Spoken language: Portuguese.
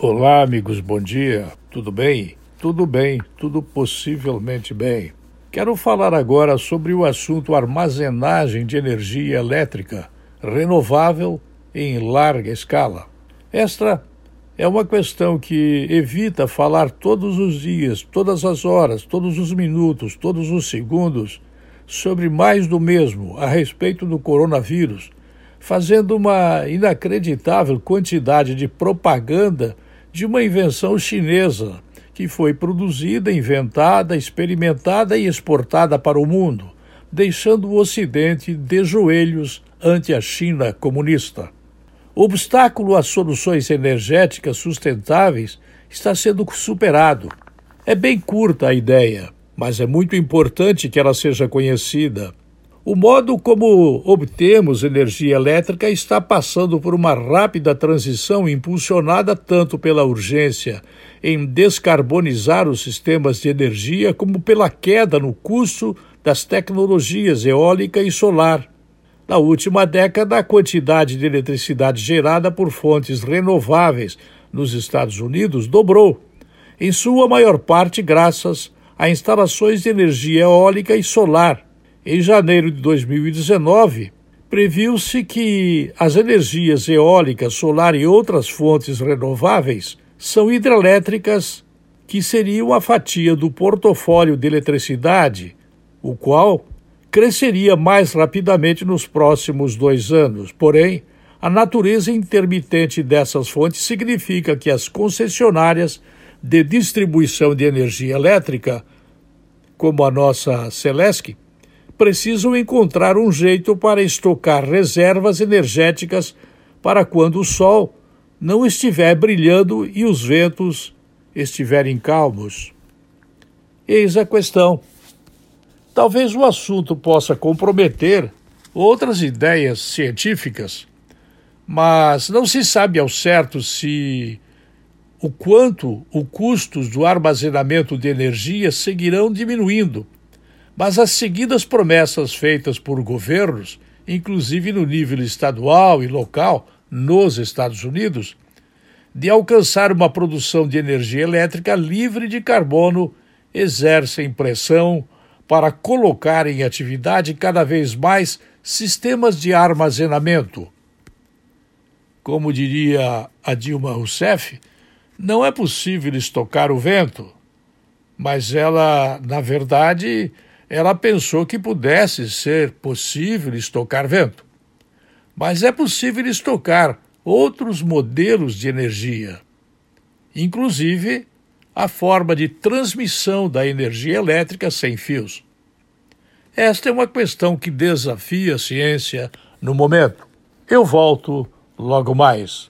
Olá, amigos, bom dia. Tudo bem? Tudo bem, tudo possivelmente bem. Quero falar agora sobre o assunto armazenagem de energia elétrica renovável em larga escala. Esta é uma questão que evita falar todos os dias, todas as horas, todos os minutos, todos os segundos sobre mais do mesmo a respeito do coronavírus, fazendo uma inacreditável quantidade de propaganda de uma invenção chinesa que foi produzida, inventada, experimentada e exportada para o mundo, deixando o Ocidente de joelhos ante a China comunista. O obstáculo às soluções energéticas sustentáveis está sendo superado. É bem curta a ideia, mas é muito importante que ela seja conhecida. O modo como obtemos energia elétrica está passando por uma rápida transição impulsionada tanto pela urgência em descarbonizar os sistemas de energia como pela queda no custo das tecnologias eólica e solar. Na última década, a quantidade de eletricidade gerada por fontes renováveis nos Estados Unidos dobrou, em sua maior parte graças a instalações de energia eólica e solar em janeiro de 2019, previu-se que as energias eólicas, solar e outras fontes renováveis são hidrelétricas que seriam a fatia do portfólio de eletricidade, o qual cresceria mais rapidamente nos próximos dois anos. Porém, a natureza intermitente dessas fontes significa que as concessionárias de distribuição de energia elétrica, como a nossa Celesc, precisam encontrar um jeito para estocar reservas energéticas para quando o sol não estiver brilhando e os ventos estiverem calmos. Eis a questão. Talvez o assunto possa comprometer outras ideias científicas, mas não se sabe ao certo se o quanto os custos do armazenamento de energia seguirão diminuindo mas as seguidas promessas feitas por governos, inclusive no nível estadual e local, nos Estados Unidos, de alcançar uma produção de energia elétrica livre de carbono, exercem pressão para colocar em atividade cada vez mais sistemas de armazenamento. Como diria a Dilma Rousseff, não é possível estocar o vento, mas ela, na verdade, ela pensou que pudesse ser possível estocar vento. Mas é possível estocar outros modelos de energia, inclusive a forma de transmissão da energia elétrica sem fios. Esta é uma questão que desafia a ciência no momento. Eu volto logo mais.